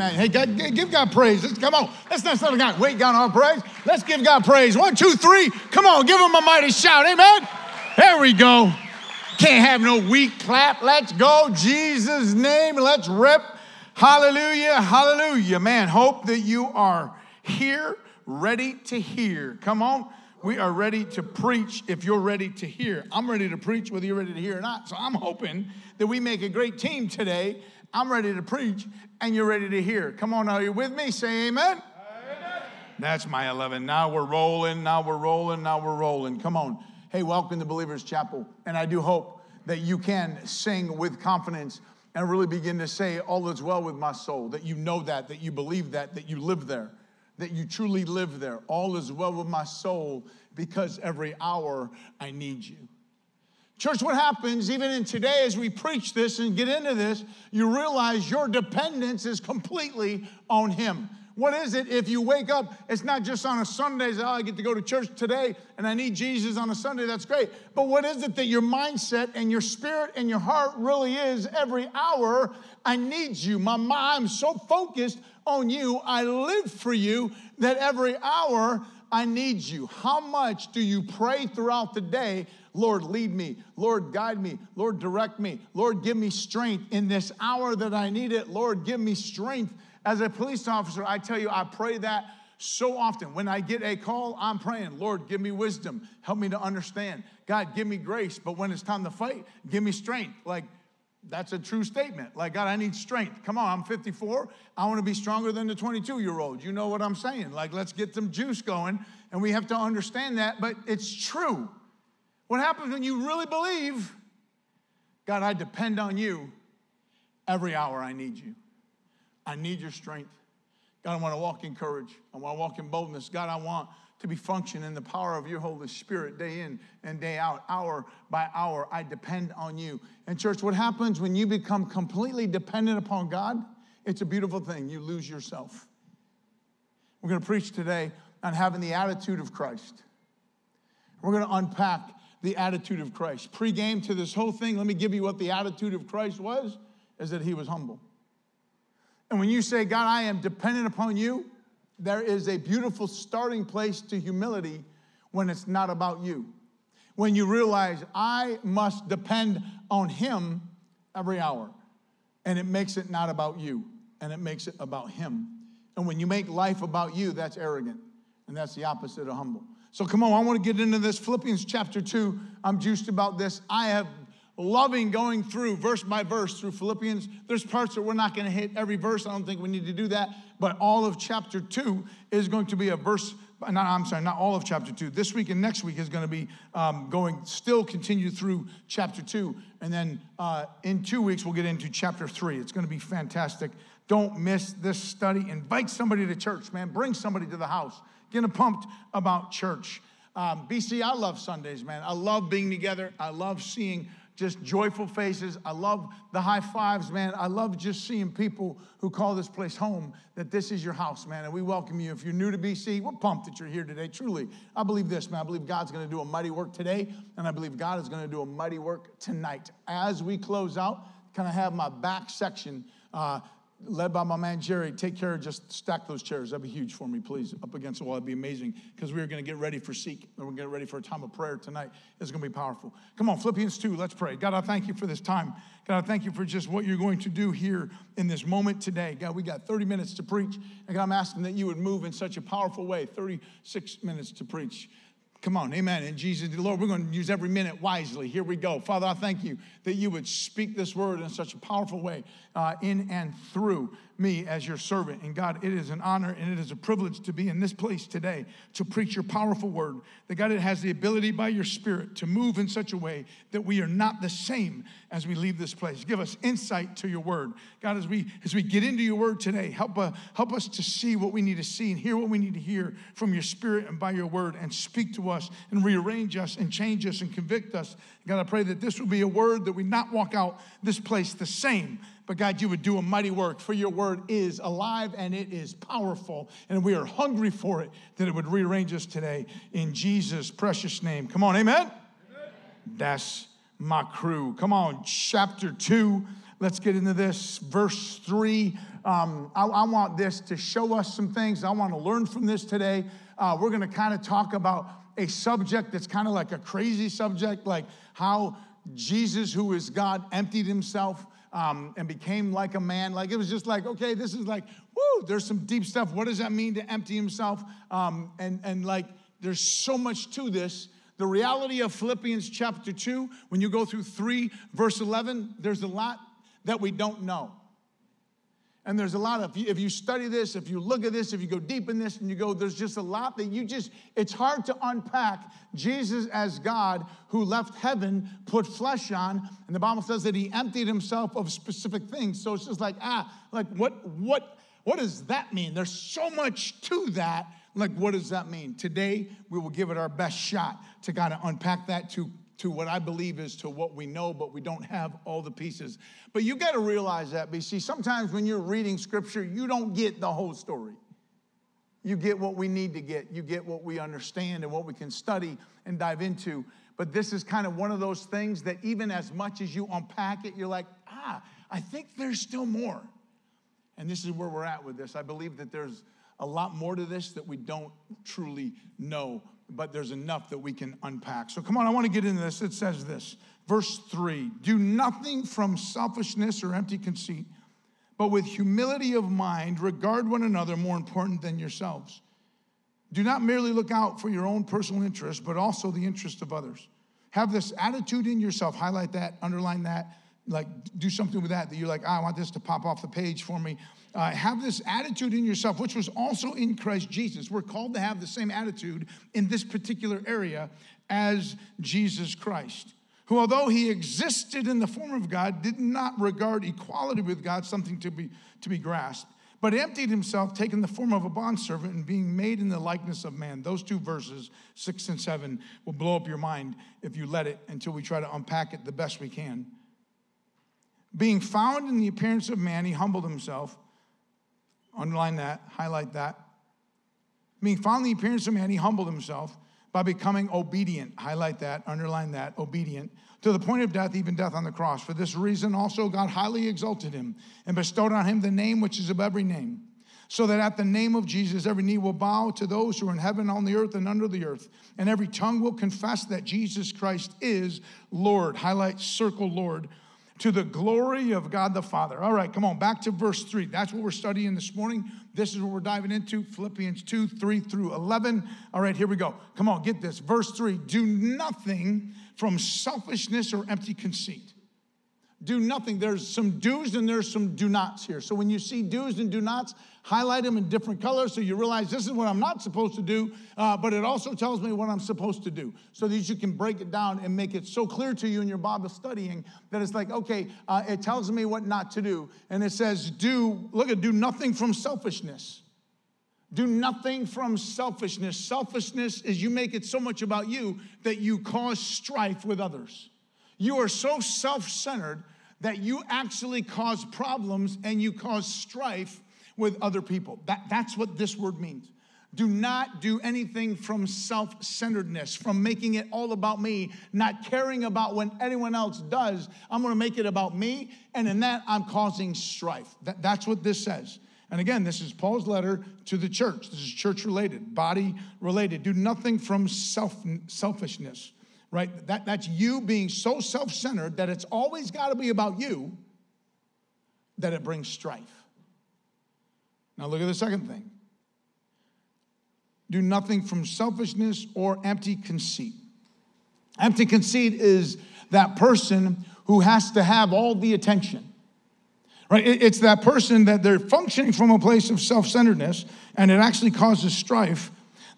Amen. Hey, God, give God praise. Let's come on. Let's not start God. Wait, God, our praise. Let's give God praise. One, two, three. Come on, give him a mighty shout. Amen. There we go. Can't have no weak clap. Let's go. Jesus' name. Let's rip. Hallelujah. Hallelujah. Man, hope that you are here, ready to hear. Come on. We are ready to preach if you're ready to hear. I'm ready to preach whether you're ready to hear or not. So I'm hoping that we make a great team today. I'm ready to preach and you're ready to hear. Come on, are you with me? Say amen. amen. That's my 11. Now we're rolling, now we're rolling, now we're rolling. Come on. Hey, welcome to Believers Chapel. And I do hope that you can sing with confidence and really begin to say, All is well with my soul, that you know that, that you believe that, that you live there that you truly live there. All is well with my soul because every hour I need you. Church, what happens even in today as we preach this and get into this, you realize your dependence is completely on Him. What is it if you wake up? It's not just on a Sunday, oh, I get to go to church today and I need Jesus on a Sunday. That's great. But what is it that your mindset and your spirit and your heart really is every hour? I need you. My mind, I'm so focused on you. I live for you that every hour I need you. How much do you pray throughout the day? Lord, lead me. Lord, guide me. Lord, direct me. Lord, give me strength in this hour that I need it. Lord, give me strength. As a police officer, I tell you, I pray that so often. When I get a call, I'm praying, Lord, give me wisdom. Help me to understand. God, give me grace. But when it's time to fight, give me strength. Like, that's a true statement. Like, God, I need strength. Come on, I'm 54. I want to be stronger than the 22 year old. You know what I'm saying? Like, let's get some juice going. And we have to understand that, but it's true. What happens when you really believe, God, I depend on you every hour I need you. I need your strength. God, I want to walk in courage. I want to walk in boldness. God, I want to be functioning in the power of your Holy Spirit day in and day out, hour by hour. I depend on you. And, church, what happens when you become completely dependent upon God? It's a beautiful thing. You lose yourself. We're going to preach today on having the attitude of Christ. We're going to unpack the attitude of Christ. Pre-game to this whole thing, let me give you what the attitude of Christ was, is that he was humble. And when you say, God, I am dependent upon you, there is a beautiful starting place to humility when it's not about you. When you realize I must depend on Him every hour. And it makes it not about you, and it makes it about Him. And when you make life about you, that's arrogant. And that's the opposite of humble. So come on, I want to get into this. Philippians chapter 2. I'm juiced about this. I have loving going through verse by verse through Philippians. There's parts that we're not going to hit every verse. I don't think we need to do that. But all of chapter two is going to be a verse. Not, I'm sorry, not all of chapter two. This week and next week is going to be um, going, still continue through chapter two. And then uh, in two weeks, we'll get into chapter three. It's going to be fantastic. Don't miss this study. Invite somebody to church, man. Bring somebody to the house. Get them pumped about church. Um, BC, I love Sundays, man. I love being together. I love seeing just joyful faces. I love the high fives, man. I love just seeing people who call this place home that this is your house, man. And we welcome you. If you're new to BC, we're pumped that you're here today. Truly, I believe this, man. I believe God's going to do a mighty work today, and I believe God is going to do a mighty work tonight. As we close out, kind of have my back section. Uh, led by my man Jerry, take care of just stack those chairs. That'd be huge for me, please. Up against the wall, that'd be amazing because we are going to get ready for seek and we're going to get ready for a time of prayer tonight. It's going to be powerful. Come on, Philippians 2, let's pray. God, I thank you for this time. God, I thank you for just what you're going to do here in this moment today. God, we got 30 minutes to preach. And God, I'm asking that you would move in such a powerful way 36 minutes to preach. Come on, amen. And Jesus, Lord, we're going to use every minute wisely. Here we go. Father, I thank you that you would speak this word in such a powerful way uh, in and through me as your servant. And God, it is an honor and it is a privilege to be in this place today to preach your powerful word. That God, it has the ability by your spirit to move in such a way that we are not the same as we leave this place. Give us insight to your word. God, as we as we get into your word today, help, uh, help us to see what we need to see and hear what we need to hear from your spirit and by your word and speak to us and rearrange us and change us and convict us. God, I pray that this will be a word that we not walk out this place the same but God, you would do a mighty work, for your word is alive and it is powerful, and we are hungry for it, that it would rearrange us today in Jesus' precious name. Come on, amen? amen. That's my crew. Come on, chapter 2. Let's get into this. Verse 3. um, I, I, want this to show us some things. I want to learn from this today. Uh, we're going to kind of talk about a subject that's kind of like a crazy subject, like how Jesus, who is God, emptied himself um, and became like a man. Like it was just like, okay, this is like, woo, there's some deep stuff. What does that mean to empty himself? Um, and, and like, there's so much to this. The reality of Philippians chapter 2, when you go through 3, verse 11, there's a lot that we don't know. And there's a lot of, if you study this, if you look at this, if you go deep in this and you go, there's just a lot that you just, it's hard to unpack Jesus as God who left heaven, put flesh on, and the Bible says that he emptied himself of specific things. So it's just like, ah, like what, what, what does that mean? There's so much to that. Like, what does that mean? Today, we will give it our best shot to kind of unpack that, to to what I believe is to what we know, but we don't have all the pieces. But you got to realize that, BC. Sometimes when you're reading scripture, you don't get the whole story. You get what we need to get, you get what we understand and what we can study and dive into. But this is kind of one of those things that even as much as you unpack it, you're like, ah, I think there's still more. And this is where we're at with this. I believe that there's a lot more to this that we don't truly know but there's enough that we can unpack. So come on, I want to get into this. It says this, verse 3 Do nothing from selfishness or empty conceit, but with humility of mind, regard one another more important than yourselves. Do not merely look out for your own personal interest, but also the interest of others. Have this attitude in yourself, highlight that, underline that, like do something with that that you're like, oh, I want this to pop off the page for me. Uh, have this attitude in yourself, which was also in Christ Jesus. We're called to have the same attitude in this particular area as Jesus Christ, who, although he existed in the form of God, did not regard equality with God something to be, to be grasped, but emptied himself, taking the form of a bondservant and being made in the likeness of man. Those two verses, six and seven, will blow up your mind if you let it until we try to unpack it the best we can. Being found in the appearance of man, he humbled himself. Underline that, highlight that. Being found in the appearance of man, he humbled himself by becoming obedient. Highlight that, underline that, obedient, to the point of death, even death on the cross. For this reason, also God highly exalted him and bestowed on him the name which is above every name, so that at the name of Jesus, every knee will bow to those who are in heaven, on the earth, and under the earth, and every tongue will confess that Jesus Christ is Lord. Highlight, circle, Lord to the glory of God the Father. All right, come on, back to verse 3. That's what we're studying this morning. This is what we're diving into Philippians 2 3 through 11. All right, here we go. Come on, get this. Verse 3 Do nothing from selfishness or empty conceit do nothing. There's some do's and there's some do nots here. So when you see do's and do nots, highlight them in different colors so you realize this is what I'm not supposed to do, uh, but it also tells me what I'm supposed to do so that you can break it down and make it so clear to you in your Bible studying that it's like, okay, uh, it tells me what not to do. And it says, do, look at, do nothing from selfishness. Do nothing from selfishness. Selfishness is you make it so much about you that you cause strife with others. You are so self centered that you actually cause problems and you cause strife with other people. That, that's what this word means. Do not do anything from self centeredness, from making it all about me, not caring about what anyone else does. I'm gonna make it about me, and in that, I'm causing strife. That, that's what this says. And again, this is Paul's letter to the church. This is church related, body related. Do nothing from self, selfishness right? That, that's you being so self centered that it's always got to be about you that it brings strife. Now, look at the second thing do nothing from selfishness or empty conceit. Empty conceit is that person who has to have all the attention. Right? It's that person that they're functioning from a place of self centeredness and it actually causes strife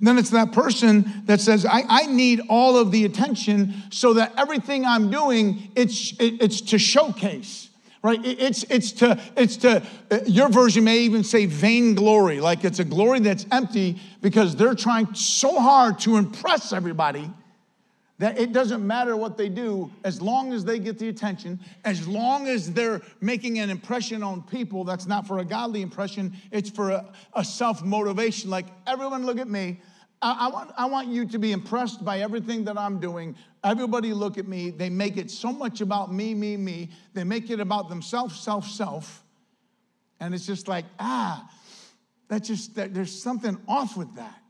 then it's that person that says, I, I need all of the attention so that everything I'm doing, it's, it, it's to showcase right? It's it's to it's to uh, your version may even say vainglory like it's a glory that's empty because they're trying so hard to impress everybody that it doesn't matter what they do as long as they get the attention as long as they're making an impression on people that's not for a godly impression it's for a, a self-motivation. Like everyone look at me I, want, I want you to be impressed by everything that I'm doing. Everybody look at me. They make it so much about me, me, me. They make it about themselves, self, self. And it's just like, ah, that just, that, there's something off with that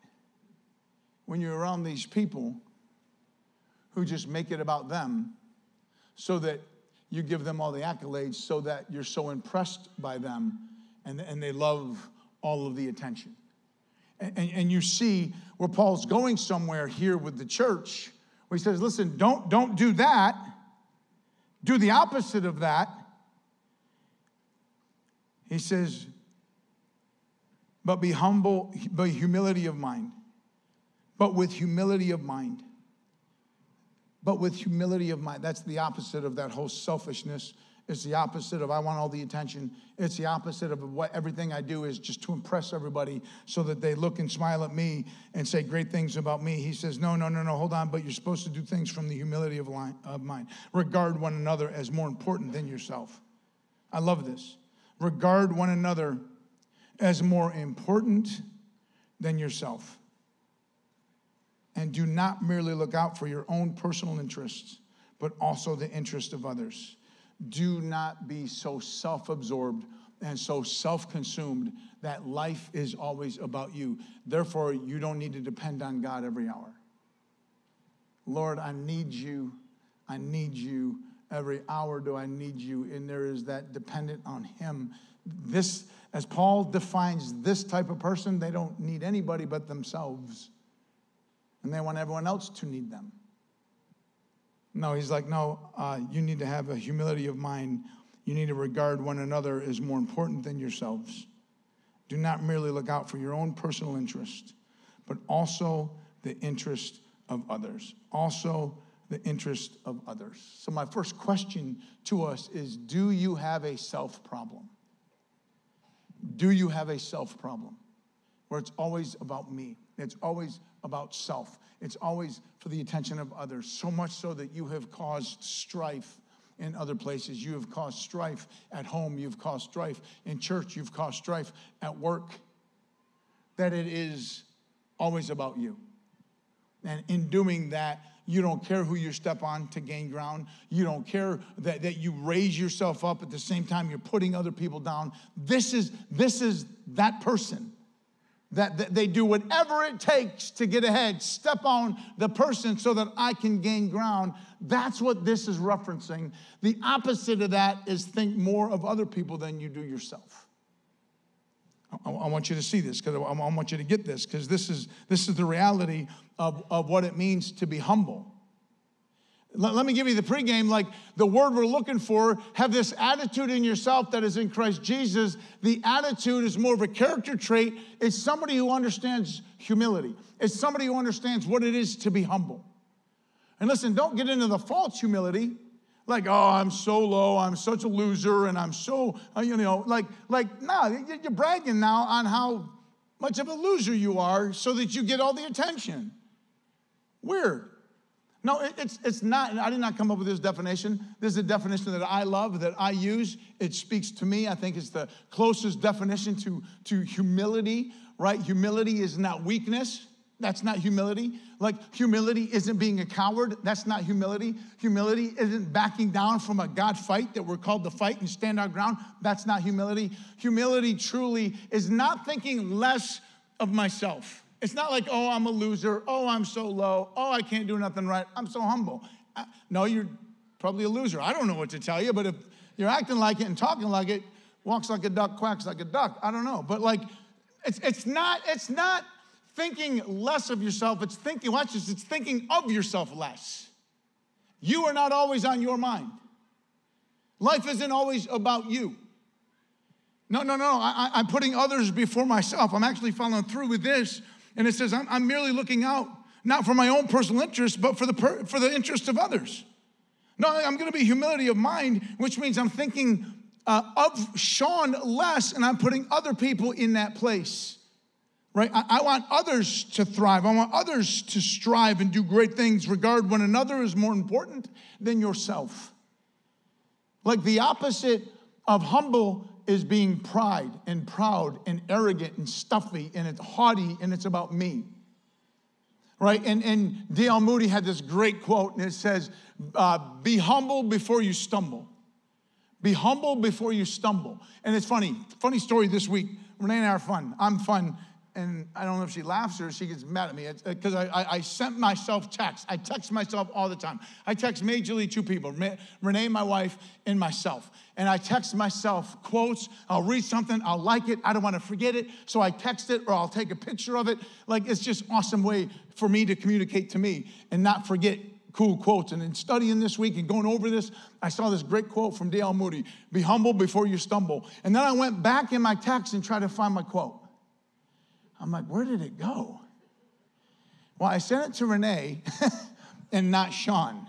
when you're around these people who just make it about them so that you give them all the accolades so that you're so impressed by them and, and they love all of the attention. And, and, you see where Paul's going somewhere here with the church, where he says, listen, don't, don't do that. Do the opposite of that. He says, but be humble, by humility of mind. But with humility of mind but with humility of mind. That's the opposite of that whole selfishness. It's the opposite of I want all the attention. It's the opposite of what everything I do is just to impress everybody so that they look and smile at me and say great things about me. He says, No, no, no, no, hold on, but you're supposed to do things from the humility of, line, of mind. Regard one another as more important than yourself. I love this. Regard one another as more important than yourself and do not merely look out for your own personal interests, but also the interest of others. Do not be so self absorbed and so self consumed that life is always about you. Therefore, you don't need to depend on God every hour. Lord, I need you. I need you. Every hour do I need you. And there is that dependent on Him. This, as Paul defines this type of person, they don't need anybody but themselves and they want everyone else to need them. No, he's like, no, uh, you need to have a humility of mind. You need to regard one another as more important than yourselves. Do not merely look out for your own personal interest, but also the interest of others. Also, the interest of others. So, my first question to us is Do you have a self problem? Do you have a self problem where it's always about me? It's always about self. It's always for the attention of others, so much so that you have caused strife in other places. You have caused strife at home. You've caused strife in church. You've caused strife at work. That it is always about you. And in doing that, you don't care who you step on to gain ground. You don't care that, that you raise yourself up at the same time you're putting other people down. This is, this is that person that, they do whatever it takes to get ahead, step on the person so that I can gain ground. That's what this is referencing. The opposite of that is think more of other people than you do yourself. I, I want you to see this because I, I want you to get this because this is, this is the reality of, of what it means to be humble. Let, let me give you the pregame like the word we're looking for. Have this attitude in yourself that is in Christ Jesus. The attitude is more of a character trait. It's somebody who understands humility, it's somebody who understands what it is to be humble. And listen, don't get into the false humility like oh i'm so low i'm such a loser and i'm so uh, you know like like no you're bragging now on how much of a loser you are so that you get all the attention weird no, it's, it's not. I did not come up with this definition. This is a definition that I love, that I use. It speaks to me. I think it's the closest definition to, to humility, right? Humility is not weakness. That's not humility. Like, humility isn't being a coward. That's not humility. Humility isn't backing down from a God fight that we're called to fight and stand our ground. That's not humility. Humility truly is not thinking less of myself. It's not like, oh, I'm a loser. Oh, I'm so low. Oh, I can't do nothing right. I'm so humble. Uh, no, you're probably a loser. I don't know what to tell you, but if you're acting like it and talking like it, walks like a duck, quacks like a duck. I don't know. But like, it's, it's not, it's not thinking less of yourself. It's thinking, watch this, it's thinking of yourself less. You are not always on your mind. Life isn't always about you. No, no, no. I, I'm putting others before myself. I'm actually following through with this and it says, I'm, I'm merely looking out, not for my own personal interest, but for the, per, for the interest of others. No, I'm going to be humility of mind, which means I'm thinking uh, of Sean less and I'm putting other people in that place. Right? I, I want others to thrive. I want others to strive and do great things. Regard one another as more important than yourself. Like the opposite of humble is being pride and proud and arrogant and stuffy and it's haughty and it's about me. Right? And, and D.L. Moody had this great quote and it says, uh, Be humble before you stumble. Be humble before you stumble. And it's funny, funny story this week. Renee and I are fun. I'm fun and I don't know if she laughs or she gets mad at me because uh, I, I, I, sent myself text. I text myself all the time. I text majorly two people, Renee, my wife, and myself. And I text myself quotes. I'll read something, I'll like it, I don't want to forget it, so I text it or I'll take a picture of it. Like it's just awesome way for me to communicate to me and not forget cool quotes. And in studying this week and going over this, I saw this great quote from D.L. Moody Be humble before you stumble. And then I went back in my text and tried to find my quote. I'm like, where did it go? Well, I sent it to Renee and not Sean.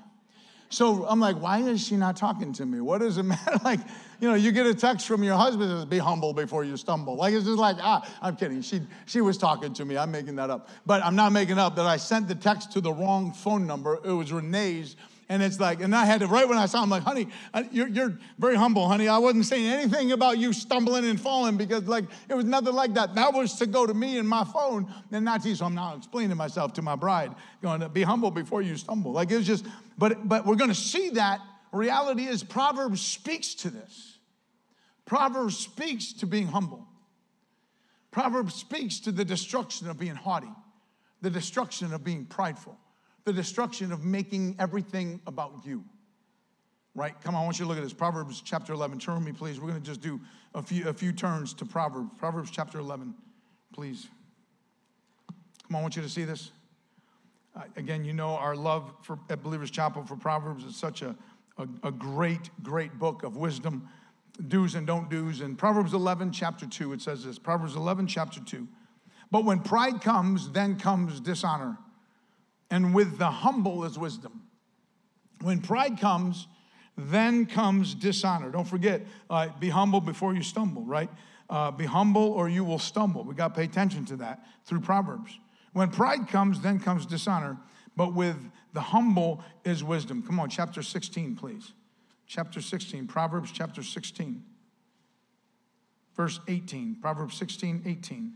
So I'm like, why is she not talking to me? What does it matter? Like, you know, you get a text from your husband that says, be humble before you stumble. Like, it's just like, ah, I'm kidding. She, she was talking to me. I'm making that up. But I'm not making up that I sent the text to the wrong phone number. It was Renee's and it's like, and I had to, right when I saw him, like, honey, uh, you're, you're very humble, honey. I wasn't saying anything about you stumbling and falling because, like, it was nothing like that. That was to go to me and my phone and not to you. So I'm now explaining myself to my bride, going to be humble before you stumble. Like, it was just, but, but we're going to see that. Reality is, Proverbs speaks to this. Proverbs speaks to being humble. Proverbs speaks to the destruction of being haughty, the destruction of being prideful the destruction of making everything about you. Right? Come on, I want you to look at this. Proverbs chapter 11. Turn with me, please. We're going to just do a few, a few turns to Proverbs. Proverbs chapter 11, please. Come on, I want you to see this. Uh, again, you know our love for at Believers Chapel for Proverbs is such a, a, a great, great book of wisdom, do's and don't do's. In Proverbs 11, chapter 2, it says this Proverbs 11, chapter 2. But when pride comes, then comes dishonor and with the humble is wisdom. When pride comes, then comes dishonor. Don't forget, uh, be humble before you stumble, right? Uh, be humble or you will stumble. We got to pay attention to that through Proverbs. When pride comes, then comes dishonor, but with the humble is wisdom. Come on, chapter 16, please. Chapter 16, Proverbs chapter 16, verse 18. Proverbs 16, 18.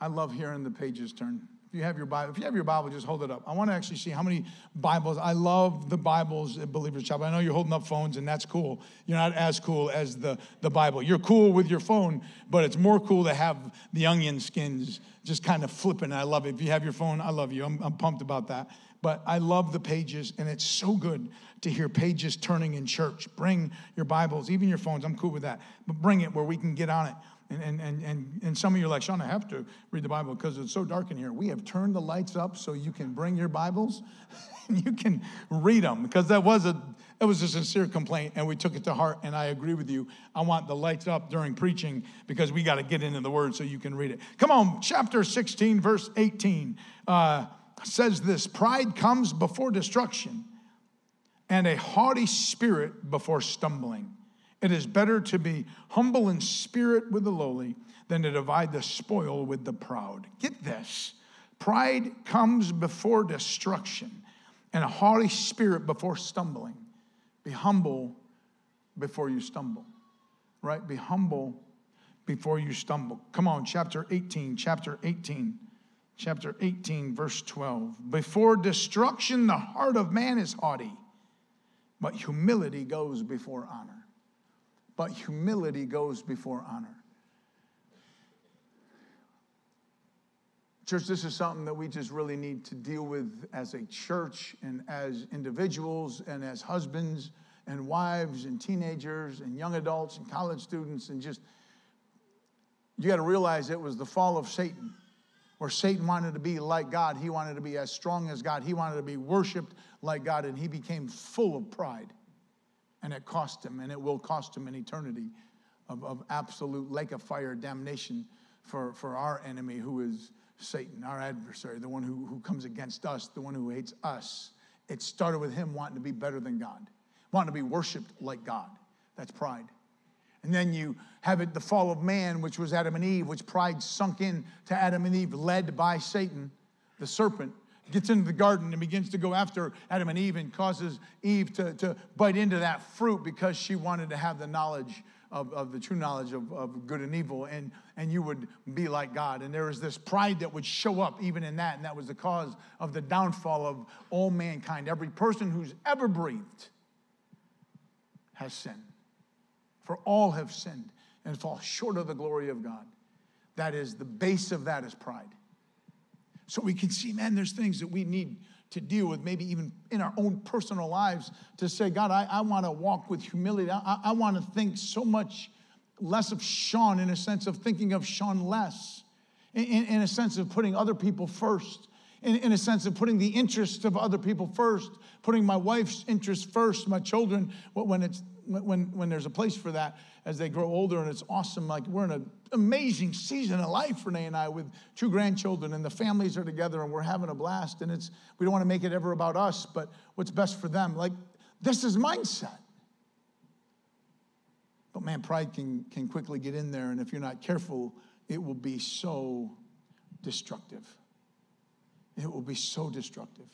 I love hearing the pages turn. If you have your Bible, if you have your Bible, just hold it up. I want to actually see how many Bibles. I love the Bibles at Believers Chapel. I know you're holding up phones, and that's cool. You're not as cool as the, the Bible. You're cool with your phone, but it's more cool to have the onion skins just kind of flipping. I love it. If you have your phone, I love you. I'm, I'm pumped about that. But I love the pages, and it's so good to hear pages turning in church. Bring your Bibles, even your phones. I'm cool with that. But bring it where we can get on it. And, and, and, and, and some of you are like, Sean, I have to read the Bible because it's so dark in here. We have turned the lights up so you can bring your Bibles and you can read them because that was a, it was a sincere complaint and we took it to heart. And I agree with you. I want the lights up during preaching because we got to get into the word so you can read it. Come on, chapter 16, verse 18 uh, says this Pride comes before destruction and a haughty spirit before stumbling. It is better to be humble in spirit with the lowly than to divide the spoil with the proud. Get this pride comes before destruction, and a haughty spirit before stumbling. Be humble before you stumble, right? Be humble before you stumble. Come on, chapter 18, chapter 18, chapter 18, verse 12. Before destruction, the heart of man is haughty, but humility goes before honor but humility goes before honor. Church, this is something that we just really need to deal with as a church and as individuals and as husbands and wives and teenagers and young adults and college students and just you got to realize it was the fall of Satan where Satan wanted to be like God. He wanted to be as strong as God. He wanted to be worshiped like God, and he became full of pride and it cost him, and it will cost him an eternity of, of absolute lake of fire damnation for, for our enemy, who is Satan, our adversary, the one who, who comes against us, the one who hates us. It started with him wanting to be better than God, wanting to be worshiped like God. That's pride. And then you have it the fall of man, which was Adam and Eve, which pride sunk in to Adam and Eve, led by Satan, the serpent, gets into the garden and begins to go after Adam and Eve and causes Eve to, to bite into that fruit because she wanted to have the knowledge of, of the true knowledge of, of good and evil, and, and you would be like God. And there was this pride that would show up even in that, and that was the cause of the downfall of all mankind. Every person who's ever breathed has sinned. For all have sinned and fall short of the glory of God. That is, the base of that is pride. So we can see, man, there's things that we need to deal with, maybe even in our own personal lives, to say, God, I, I want to walk with humility. I, I want to think so much less of Sean in a sense of thinking of Sean less, in, in, in a sense of putting other people first, in, in a sense of putting the interests of other people first, putting my wife's interests first, my children, when it's when, when there's a place for that as they grow older and it's awesome like we're in an amazing season of life renee and i with two grandchildren and the families are together and we're having a blast and it's we don't want to make it ever about us but what's best for them like this is mindset. But man pride can, can quickly get in there and if you're not careful it will be so destructive. It will be so destructive.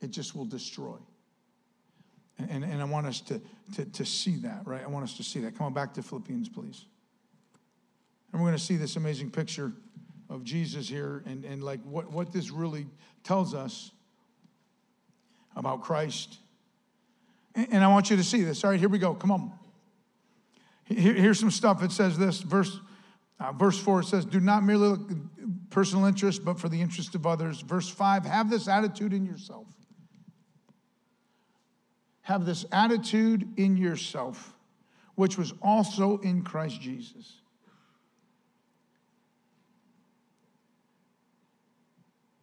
It just will destroy and, and I want us to, to, to see that, right? I want us to see that. Come on back to Philippians, please. And we're going to see this amazing picture of Jesus here and, and like what, what this really tells us about Christ. And, and I want you to see this. All right, here we go. Come on. Here, here's some stuff. It says this, verse, uh, verse 4, it says, Do not merely look personal interest, but for the interest of others. Verse 5, have this attitude in yourself have this attitude in yourself, which was also in Christ Jesus.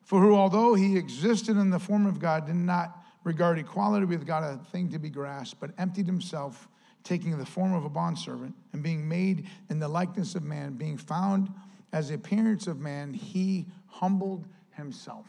For who, although he existed in the form of God, did not regard equality with God a thing to be grasped, but emptied himself, taking the form of a bondservant, and being made in the likeness of man, being found as the appearance of man, he humbled himself.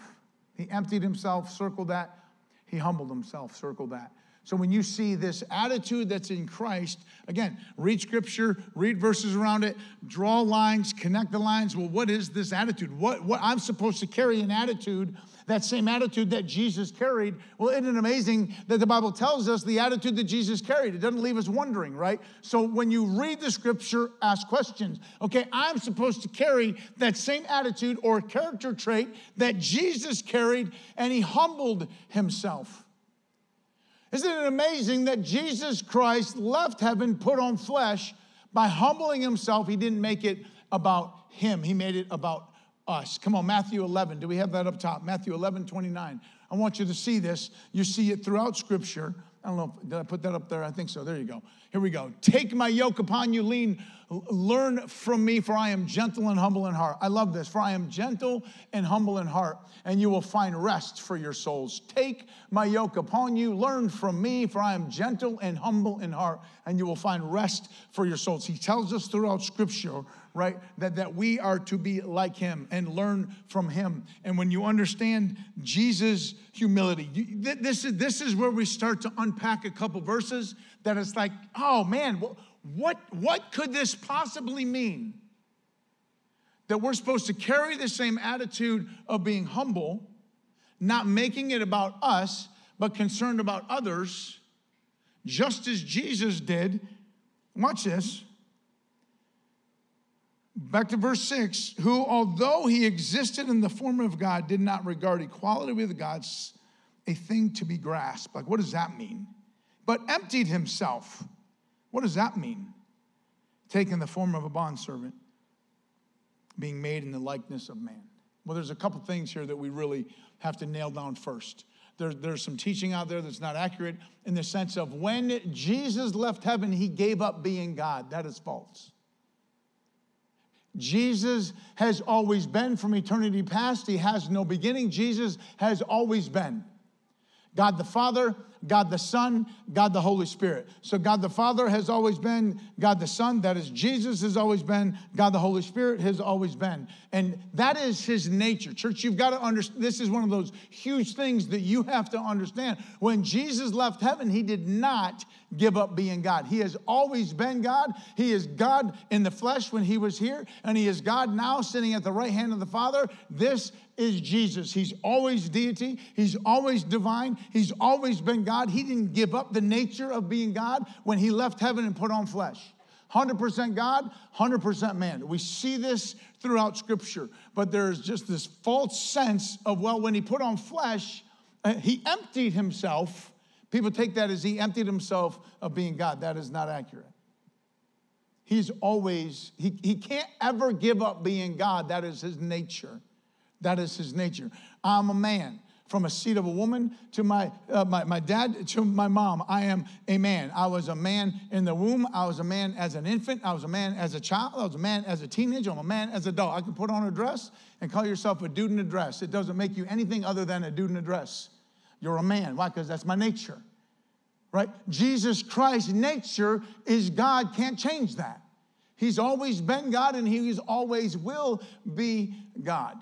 He emptied himself, circle that. He humbled himself, circle that. So when you see this attitude that's in Christ, again, read scripture, read verses around it, draw lines, connect the lines. Well, what is this attitude? What, what I'm supposed to carry an attitude, that same attitude that Jesus carried. Well, isn't it amazing that the Bible tells us the attitude that Jesus carried? It doesn't leave us wondering, right? So when you read the scripture, ask questions. Okay, I'm supposed to carry that same attitude or character trait that Jesus carried, and he humbled himself. Isn't it amazing that Jesus Christ left heaven, put on flesh by humbling himself? He didn't make it about him, he made it about us. Come on, Matthew 11. Do we have that up top? Matthew 11, 29. I want you to see this. You see it throughout Scripture. I don't know, if, did I put that up there? I think so. There you go. Here we go. Take my yoke upon you, lean, learn from me, for I am gentle and humble in heart. I love this. For I am gentle and humble in heart, and you will find rest for your souls. Take my yoke upon you, learn from me, for I am gentle and humble in heart, and you will find rest for your souls. He tells us throughout Scripture right? That, that we are to be like him and learn from him. And when you understand Jesus' humility, you, this, is, this is where we start to unpack a couple verses that it's like, oh man, what, what could this possibly mean? That we're supposed to carry the same attitude of being humble, not making it about us, but concerned about others, just as Jesus did. Watch this Back to verse 6 who, although he existed in the form of God, did not regard equality with God a thing to be grasped. Like, what does that mean? But emptied himself. What does that mean? Taking the form of a bondservant, being made in the likeness of man. Well, there's a couple things here that we really have to nail down first. There, there's some teaching out there that's not accurate in the sense of when Jesus left heaven, he gave up being God. That is false. Jesus has always been from eternity past. He has no beginning. Jesus has always been. God the Father God the Son, God the Holy Spirit. So God the Father has always been, God the Son, that is Jesus has always been, God the Holy Spirit has always been. And that is his nature. Church, you've got to understand, this is one of those huge things that you have to understand. When Jesus left heaven, he did not give up being God. He has always been God. He is God in the flesh when he was here, and he is God now sitting at the right hand of the Father. This is Jesus. He's always deity, he's always divine, he's always been God. He didn't give up the nature of being God when he left heaven and put on flesh. 100% God, 100% man. We see this throughout Scripture, but there's just this false sense of, well, when he put on flesh, uh, he emptied himself. People take that as he emptied himself of being God. That is not accurate. He's always, he, he can't ever give up being God. That is his nature. That is his nature. I'm a man from a seed of a woman to my, uh, my, my dad to my mom. I am a man. I was a man in the womb. I was a man as an infant. I was a man as a child. I was a man as a teenager. I'm a man as a adult. I can put on a dress and call yourself a dude in a dress. It doesn't make you anything other than a dude in a dress. You're a man. Why? Because that's my nature. Right? Jesus Christ's nature is God. Can't change that. He's always been God and He always will be God.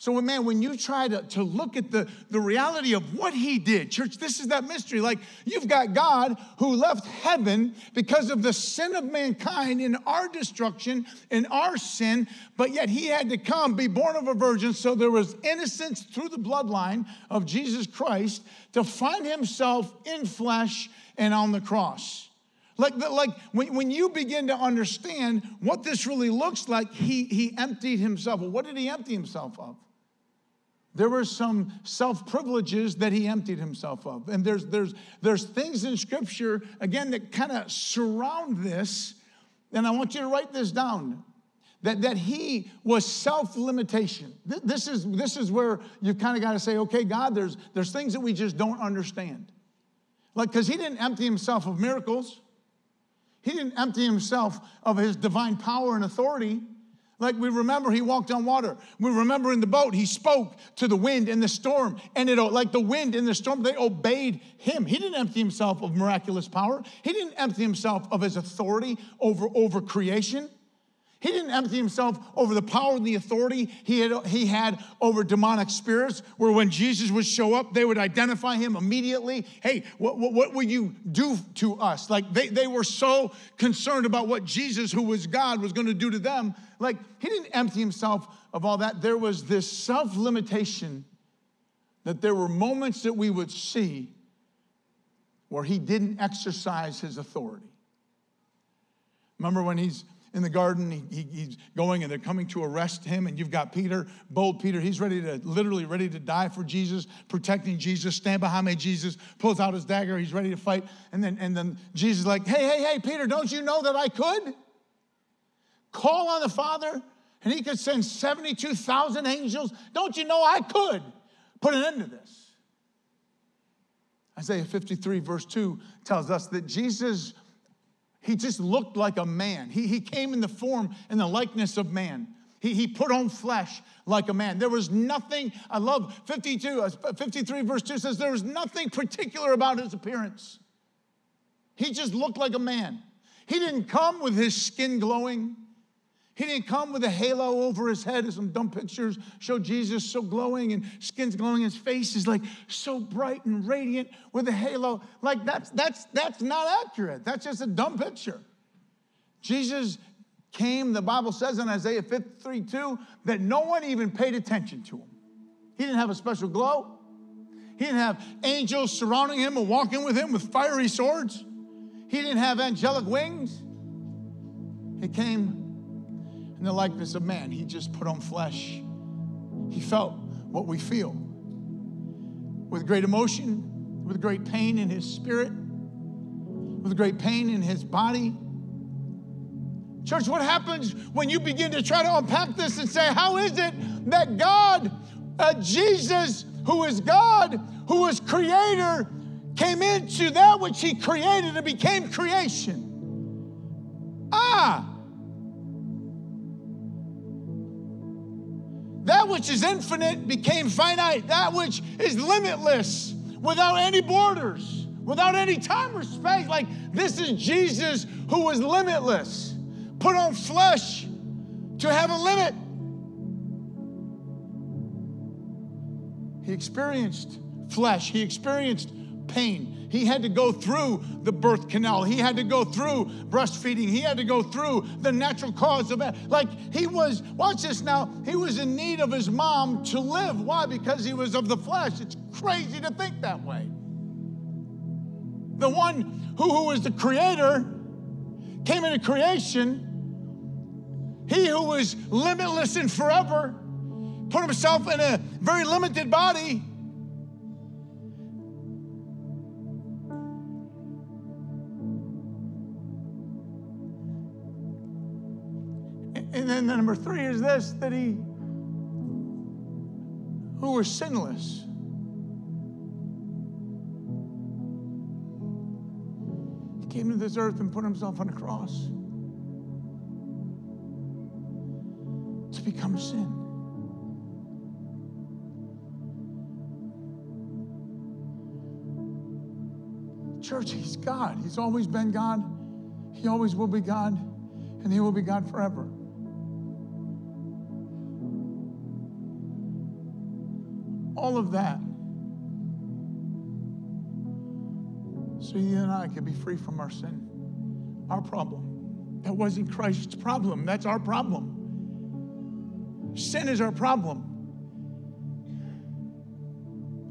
So, man, when you try to, to look at the, the reality of what he did, church, this is that mystery. Like, you've got God who left heaven because of the sin of mankind in our destruction, in our sin, but yet he had to come, be born of a virgin, so there was innocence through the bloodline of Jesus Christ to find himself in flesh and on the cross. Like, like when, when you begin to understand what this really looks like, he, he emptied himself. Well, what did he empty himself of? There were some self privileges that he emptied himself of. And there's, there's, there's things in Scripture, again, that kind of surround this. And I want you to write this down that, that he was self limitation. This is, this is where you've kind of got to say, okay, God, there's, there's things that we just don't understand. Like, because he didn't empty himself of miracles, he didn't empty himself of his divine power and authority. Like we remember he walked on water. We remember in the boat he spoke to the wind and the storm. And it like the wind and the storm, they obeyed him. He didn't empty himself of miraculous power. He didn't empty himself of his authority over, over creation. He didn't empty himself over the power and the authority he had, he had over demonic spirits, where when Jesus would show up, they would identify him immediately. Hey, what, what, what will you do to us? Like they, they were so concerned about what Jesus, who was God, was going to do to them. Like he didn't empty himself of all that. There was this self limitation that there were moments that we would see where he didn't exercise his authority. Remember when he's in the garden. He, he, he's going and they're coming to arrest him. And you've got Peter, bold Peter. He's ready to, literally ready to die for Jesus, protecting Jesus, stand behind me, Jesus, pulls out his dagger. He's ready to fight. And then, and then Jesus is like, hey, hey, hey, Peter, don't you know that I could? Call on the Father and he could send 72,000 angels. Don't you know I could put an end to this? Isaiah 53, verse 2 tells us that Jesus he just looked like a man. He, he came in the form and the likeness of man. He, he put on flesh like a man. There was nothing, I love 52, uh, 53 verse 2 says, there was nothing particular about his appearance. He just looked like a man. He didn't come with his skin glowing. He didn't come with a halo over his head, as some dumb pictures show Jesus so glowing and skin's glowing. His face is like so bright and radiant with a halo. Like that's that's that's not accurate. That's just a dumb picture. Jesus came, the Bible says in Isaiah 53 2, that no one even paid attention to him. He didn't have a special glow. He didn't have angels surrounding him and walking with him with fiery swords. He didn't have angelic wings. He came in the likeness of man. He just put on flesh. He felt what we feel with great emotion, with great pain in his spirit, with great pain in his body. Church, what happens when you begin to try to unpack this and say, How is it that God, uh, Jesus, who is God, who is creator, came into that which he created and became creation? Ah, which is infinite became finite. That which is limitless without any borders, without any time or space. Like this is Jesus who was limitless, put on flesh to have a limit. He experienced flesh, he experienced pain. He had to go through the birth canal. He had to go through breastfeeding. He had to go through the natural cause of it. Like he was, watch this now, he was in need of his mom to live. Why? Because he was of the flesh. It's crazy to think that way. The one who, who was the creator came into creation. He who was limitless and forever put himself in a very limited body then the number three is this that he, who was sinless, he came to this earth and put himself on a cross to become sin. Church, He's God. He's always been God. He always will be God. And He will be God forever. All of that. So you and I could be free from our sin, our problem. That wasn't Christ's problem. That's our problem. Sin is our problem.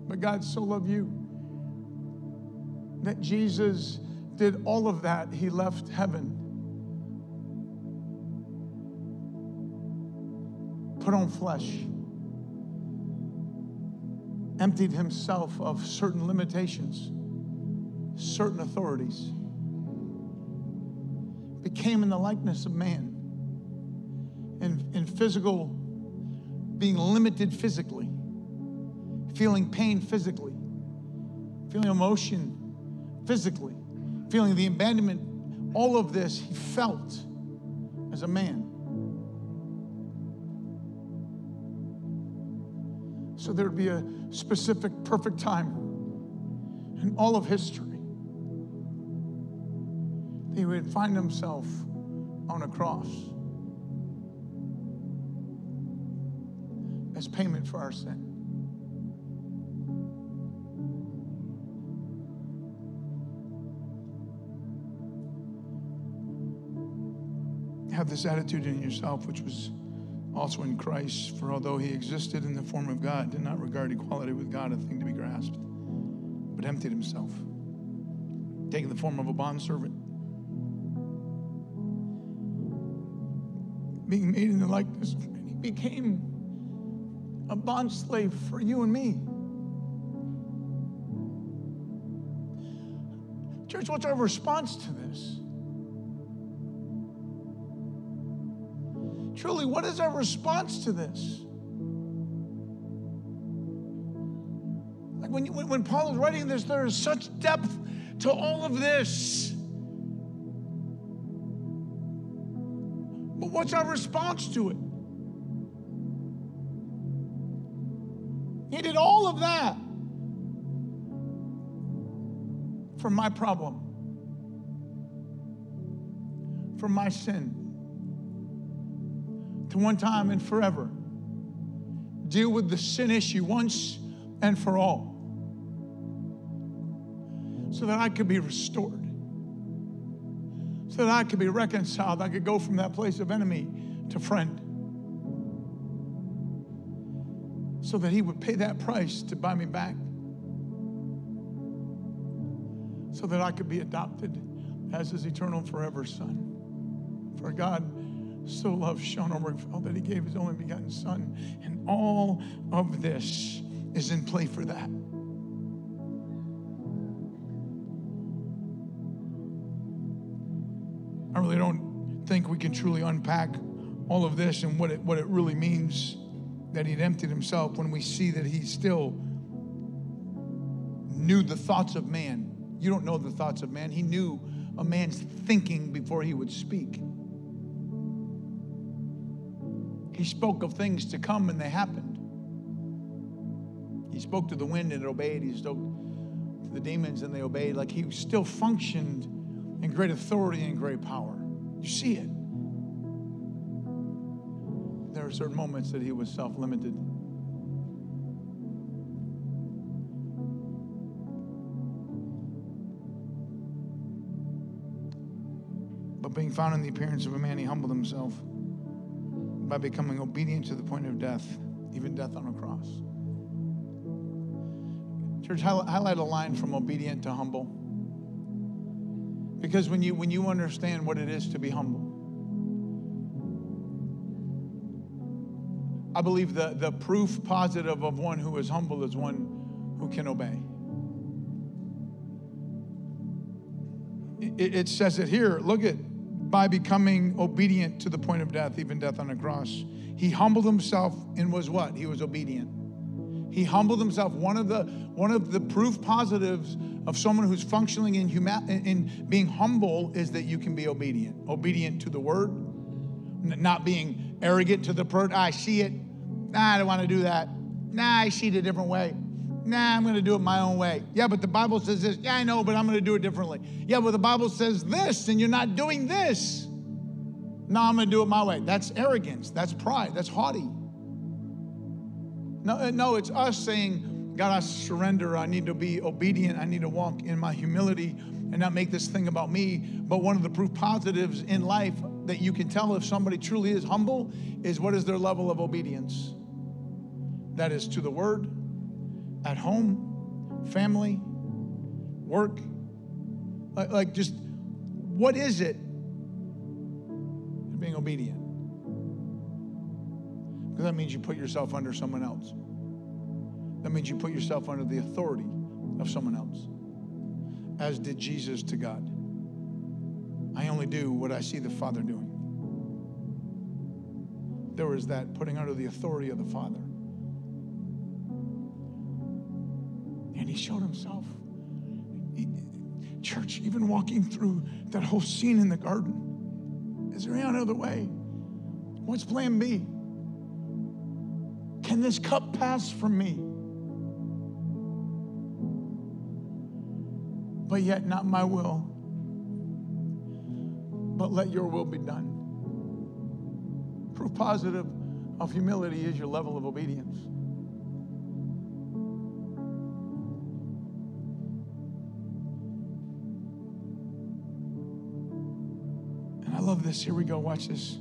But God so loved you that Jesus did all of that. He left heaven, put on flesh, emptied himself of certain limitations, certain authorities, became in the likeness of man, in, in physical, being limited physically, feeling pain physically, feeling emotion physically, feeling the abandonment, all of this he felt as a man. So there would be a specific, perfect time in all of history that he would find himself on a cross as payment for our sin. have this attitude in yourself, which was also in Christ. For although he existed in the form of God, did not regard equality with God a thing to be grasped, but emptied himself, taking the form of a bondservant, being made in the likeness of man. He became a bond slave for you and me. Church, what's our response to this? Truly, what is our response to this? Like when, when Paul is writing this, there is such depth to all of this. But what's our response to it? He did all of that for my problem, for my sin to one time and forever. Deal with the sin issue once and for all. So that I could be restored, so that I could be reconciled. I could go from that place of enemy to friend, so that He would pay that price to buy me back, so that I could be adopted as His eternal forever Son. For God so loved Sean Obergefell that he gave his only begotten son. And all of this is in play for that. I really don't think we can truly unpack all of this and what it, what it really means that he'd emptied himself when we see that he still knew the thoughts of man. You don't know the thoughts of man. He knew a man's thinking before he would speak. He spoke of things to come and they happened. He spoke to the wind and it obeyed. He spoke to the demons and they obeyed. Like he still functioned in great authority and great power. You see it. There are certain moments that he was self limited. But being found in the appearance of a man, he humbled himself by becoming obedient to the point of death, even death on a cross. Church, highlight a line from obedient to humble. Because when you when you understand what it is to be humble, I believe the, the proof positive of one who is humble is one who can obey. It, it says it here. Look at by becoming obedient to the point of death, even death on a cross. He humbled himself and was what? He was obedient. He humbled himself. One of the one of the proof positives of someone who's functioning in huma- in being humble is that you can be obedient. Obedient to the word, not being arrogant to the word. I see it. Nah, I don't want to do that. Nah, I see it a different way. Nah, I'm going to do it my own way. Yeah, but the Bible says this. Yeah, I know, but I'm going to do it differently. Yeah, but the Bible says this, and you're not doing this. No, I'm going to do it my way. That's arrogance. That's pride. That's haughty. No, uh, no, it's us saying, God, I surrender. I need to be obedient. I need to walk in my humility and not make this thing about me. But one of the proof positives in life that you can tell if somebody truly is humble is what is their level of obedience. That is to the word, at home, family, work. Like, like just what is it? Being obedient. Because that means you put yourself under someone else. That means you put yourself under the authority of someone else, as did Jesus to God. I only do what I see the Father doing. There was that putting under the authority of the Father. And he showed himself. church, even walking through that whole scene in the garden, is there any other way? What's plan B? Can this cup pass from me? But yet, not my will, but let your will be done. Proof positive of humility is your level of obedience. Love this. Here we go. Watch this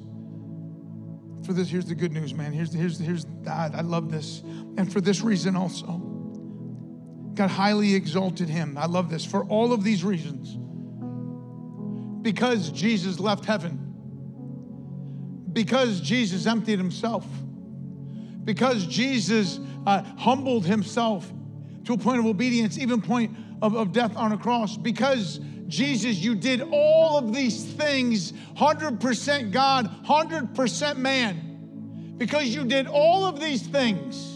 for this, here's the good news, man. Here's, the, here's, here's, I, I love this. And for this reason also, God highly exalted him. I love this. For all of these reasons, because Jesus left heaven, because Jesus emptied himself, because Jesus uh, humbled himself to a point of obedience, even point of, of death on a cross, because Jesus, you did all of these things 100% God, 100% man. Because you did all of these things.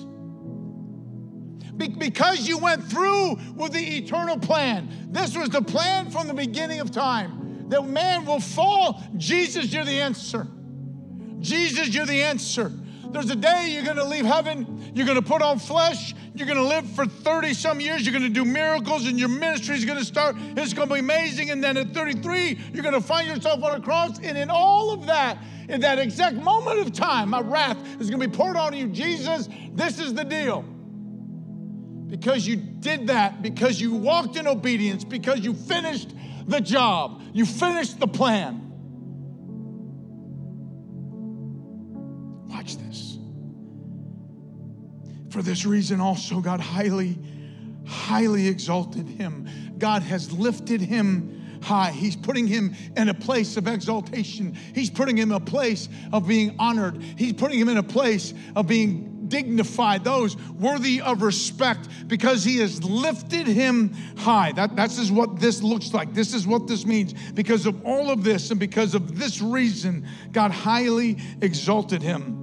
because you went through with the eternal plan. This was the plan from the beginning of time that man will fall. Jesus, you're the answer. Jesus, you're the answer. There's a day you're going to leave heaven, you're going to put on flesh, you're going to live for 30 some years, you're going to do miracles, and your ministry is going to start. It's going to be amazing. And then at 33, you're going to find yourself on a cross. And in all of that, in that exact moment of time, my wrath is going to be poured on you. Jesus, this is the deal. Because you did that, because you walked in obedience, because you finished the job, you finished the plan. For this reason, also, God highly, highly exalted him. God has lifted him high. He's putting him in a place of exaltation. He's putting him in a place of being honored. He's putting him in a place of being dignified, those worthy of respect, because he has lifted him high. That, that's is what this looks like. This is what this means. Because of all of this and because of this reason, God highly exalted him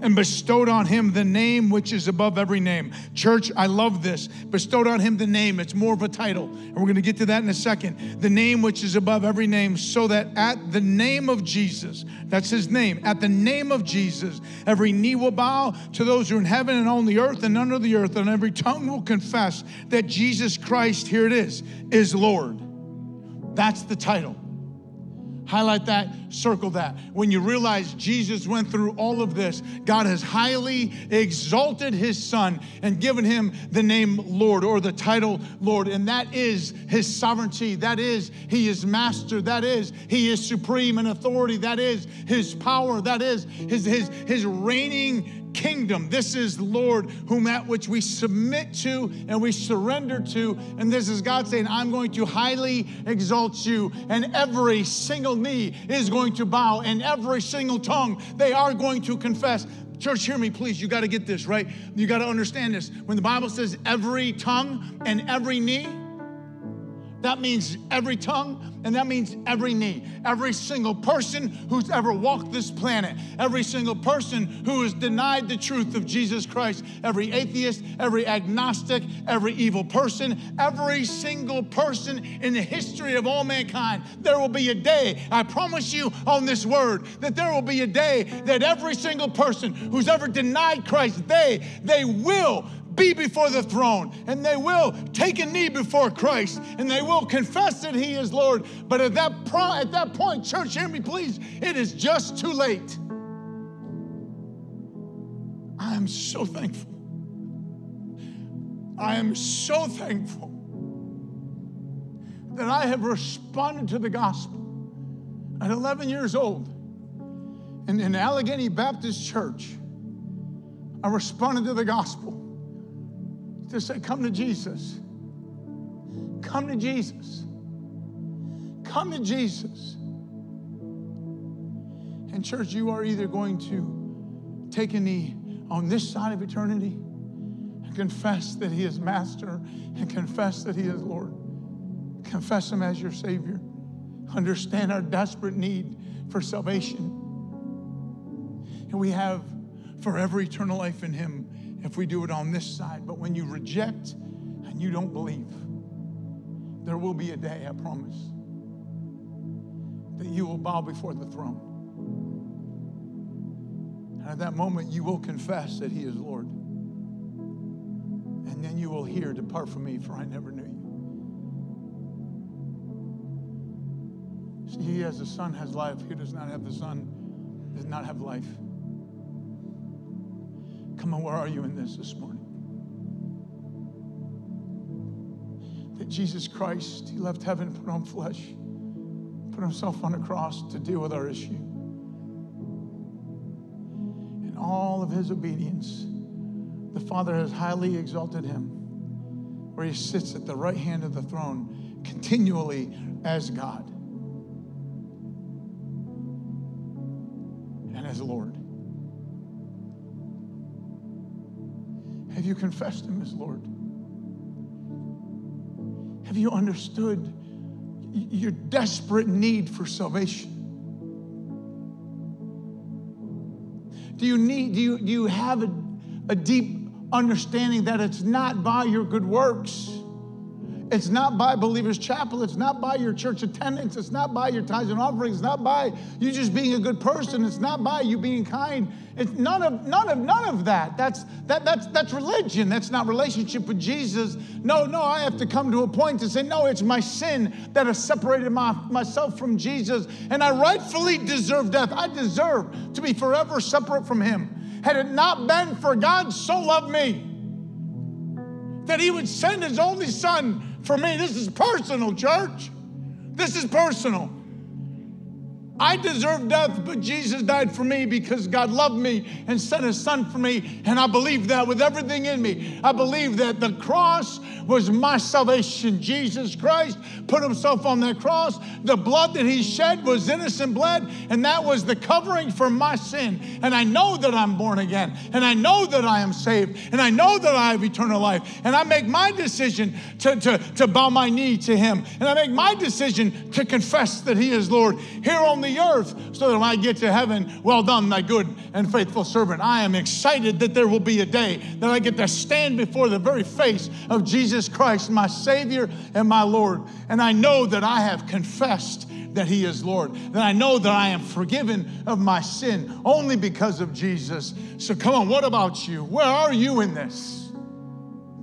and bestowed on him the name which is above every name. Church, I love this. Bestowed on him the name. It's more of a title. And we're going to get to that in a second. The name which is above every name, so that at the name of Jesus, that's his name, at the name of Jesus, every knee will bow to those who are in heaven and on the earth and under the earth, and every tongue will confess that Jesus Christ, here it is, is Lord. That's the title. Highlight that, circle that. When you realize Jesus went through all of this, God has highly exalted his son and given him the name Lord or the title Lord. And that is his sovereignty. That is, he is master. That is, he is supreme in authority. That is his power. That is his, his, his reigning kingdom. This is Lord, whom at which we submit to and we surrender to. And this is God saying, I'm going to highly exalt you. And every single knee is going to bow, and every single tongue they are going to confess. Church, hear me, please. You got to get this, right? You got to understand this. When the Bible says every tongue and every knee, That means every tongue, and that means every knee. Every single person who's ever walked this planet, every single person who has denied the truth of Jesus Christ, every atheist, every agnostic, every evil person, every single person in the history of all mankind, there will be a day, I promise you on this word, that there will be a day that every single person who's ever denied Christ, they, they will be before the throne and they will take a knee before Christ and they will confess that He is Lord. But at that, pro- at that point, church, hear me please, it is just too late. I am so thankful. I am so thankful that I have responded to the gospel at 11 years old in, in Allegheny Baptist Church. I responded to the gospel to say, Come to Jesus. Come to Jesus. Come to Jesus. And, church, you are either going to take a knee on this side of eternity and confess that He is Master and confess that He is Lord. Confess Him as your Savior. Understand our desperate need for salvation. And we have forever eternal life in Him if we do it on this side. But when you reject and you don't believe, there will be a day, I promise, that you will bow before the throne. And at that moment, you will confess that He is Lord. And then you will hear, Depart from me, for I never knew you. See, he has the Son has life. He does not have the Son, does not have life. Where are you in this this morning? That Jesus Christ, He left heaven, put on flesh, put Himself on a cross to deal with our issue. In all of His obedience, the Father has highly exalted Him, where He sits at the right hand of the throne continually as God you confessed Him as Lord? Have you understood your desperate need for salvation? Do you need, do you, do you have a, a deep understanding that it's not by your good works? It's not by Believers Chapel. It's not by your church attendance. It's not by your tithes and offerings. It's not by you just being a good person. It's not by you being kind. It's none of none of none of that. That's that that's that's religion. That's not relationship with Jesus. No, no, I have to come to a point to say, no, it's my sin that has separated my, myself from Jesus, and I rightfully deserve death. I deserve to be forever separate from him. Had it not been for God so loved me that he would send his only son for me. This is personal, church. This is personal. I deserve death, but Jesus died for me because God loved me and sent his son for me. And I believe that with everything in me. I believe that the cross was my salvation. Jesus Christ put himself on that cross. The blood that he shed was innocent blood, and that was the covering for my sin. And I know that I'm born again, and I know that I am saved, and I know that I have eternal life. And I make my decision to, to, to bow my knee to him. And I make my decision to confess that he is Lord here on the earth so that when I get to heaven, well done, thy good and faithful servant. I am excited that there will be a day that I get to stand before the very face of Jesus Christ, my Savior and my Lord. And I know that I have confessed that He is Lord, that I know that I am forgiven of my sin only because of Jesus. So come on, what about you? Where are you in this?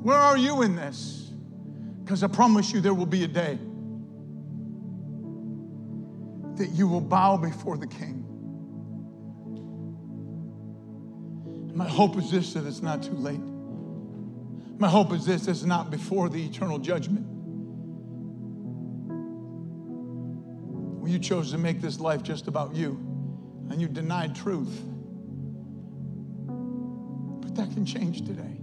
Where are you in this? Because I promise you there will be a day that you will bow before the King. My hope is this that it's not too late. My hope is this it's not before the eternal judgment. When you chose to make this life just about you and you denied truth. But that can change today.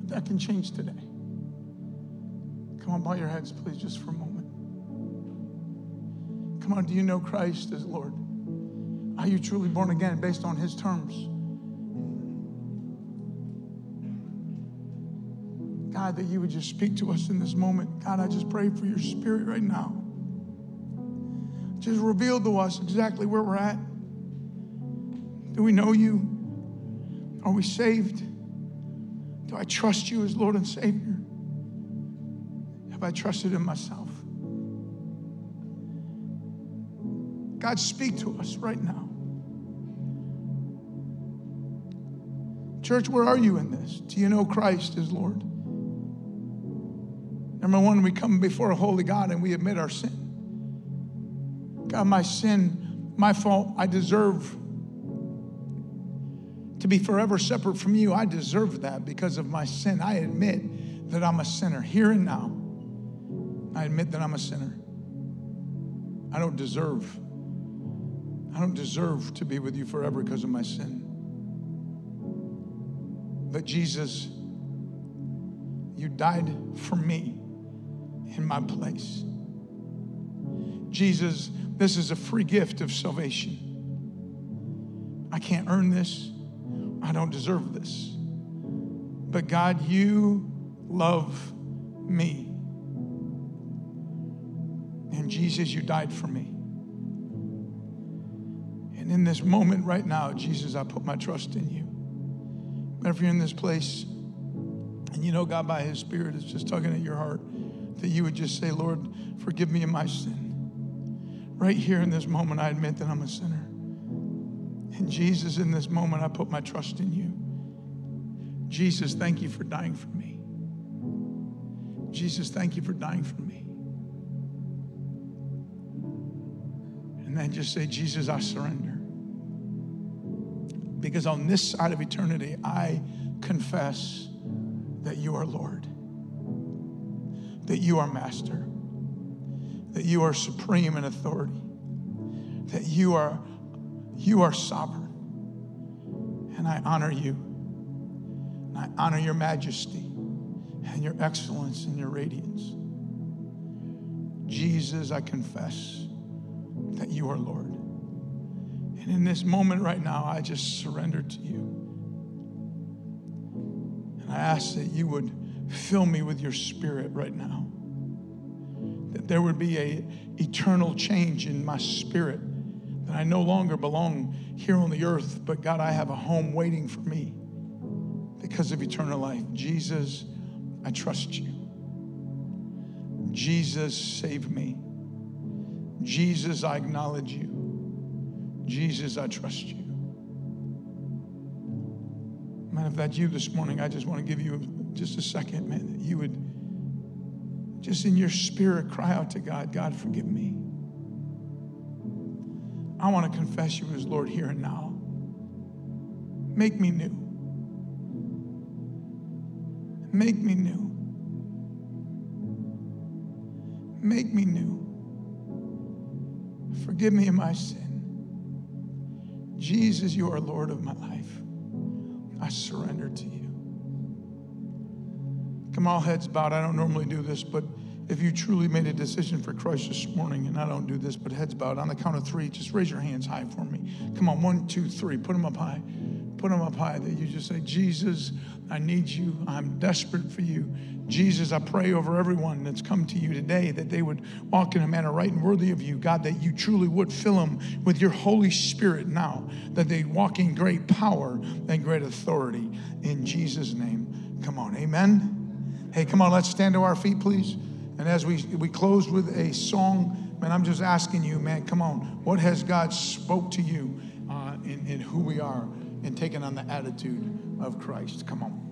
But that can change today. Come on, bow your heads, please, just for a moment. Come on, do you know Christ as Lord? Are you truly born again based on His terms? God that you would just speak to us in this moment. God, I just pray for your spirit right now. Just reveal to us exactly where we're at. Do we know you? Are we saved? Do I trust you as Lord and Savior? Have I trusted in myself? God, speak to us right now. Church, where are you in this? Do you know Christ is Lord? Number one, we come before a holy God and we admit our sin. God, my sin, my fault, I deserve to be forever separate from you. I deserve that because of my sin. I admit that I'm a sinner here and now. I admit that I'm a sinner. I don't deserve. I don't deserve to be with you forever because of my sin. But Jesus, you died for me in my place. Jesus, this is a free gift of salvation. I can't earn this. I don't deserve this. But God, you love me. And Jesus, you died for me. And in this moment right now, Jesus, I put my trust in you. But if you're in this place and you know God by His Spirit is just tugging at your heart, that you would just say, Lord, forgive me of my sin. Right here in this moment, I admit that I'm a sinner. And Jesus, in this moment, I put my trust in you. Jesus, thank you for dying for me. Jesus, thank you for dying for me. And then just say, Jesus, I surrender. Because on this side of eternity, I confess that you are Lord, that you are Master, that you are supreme in authority, that you are you are sovereign. And I honor you. And I honor your majesty and your excellence and your radiance. Jesus, I confess that you are Lord. And in this moment right now, I just surrender to you. And I ask that you would fill me with your spirit right now. That there would be a eternal change in my spirit that I no longer belong here on the earth, but God, I have a home waiting for me because of eternal life. Jesus, I trust you. Jesus, save me. Jesus, I acknowledge you. Jesus, I trust you. Man, if that's you this morning, I just want to give you just a second, man, that you would just in your spirit cry out to God, God, forgive me. I want to confess you as Lord here and now. Make me new. Make me new. Make me new. Forgive me of my sin. Jesus, you are Lord of my life. I surrender to you. Come on, heads bowed. I don't normally do this, but if you truly made a decision for Christ this morning, and I don't do this, but heads bowed, on the count of three, just raise your hands high for me. Come on, one, two, three. Put them up high. Put them up high that you just say, Jesus, I need you. I'm desperate for you. Jesus, I pray over everyone that's come to you today that they would walk in a manner right and worthy of you. God, that you truly would fill them with your Holy Spirit now, that they walk in great power and great authority. In Jesus' name, come on. Amen. Hey, come on, let's stand to our feet, please. And as we, we close with a song, man, I'm just asking you, man, come on. What has God spoke to you uh, in, in who we are and taking on the attitude of Christ? Come on.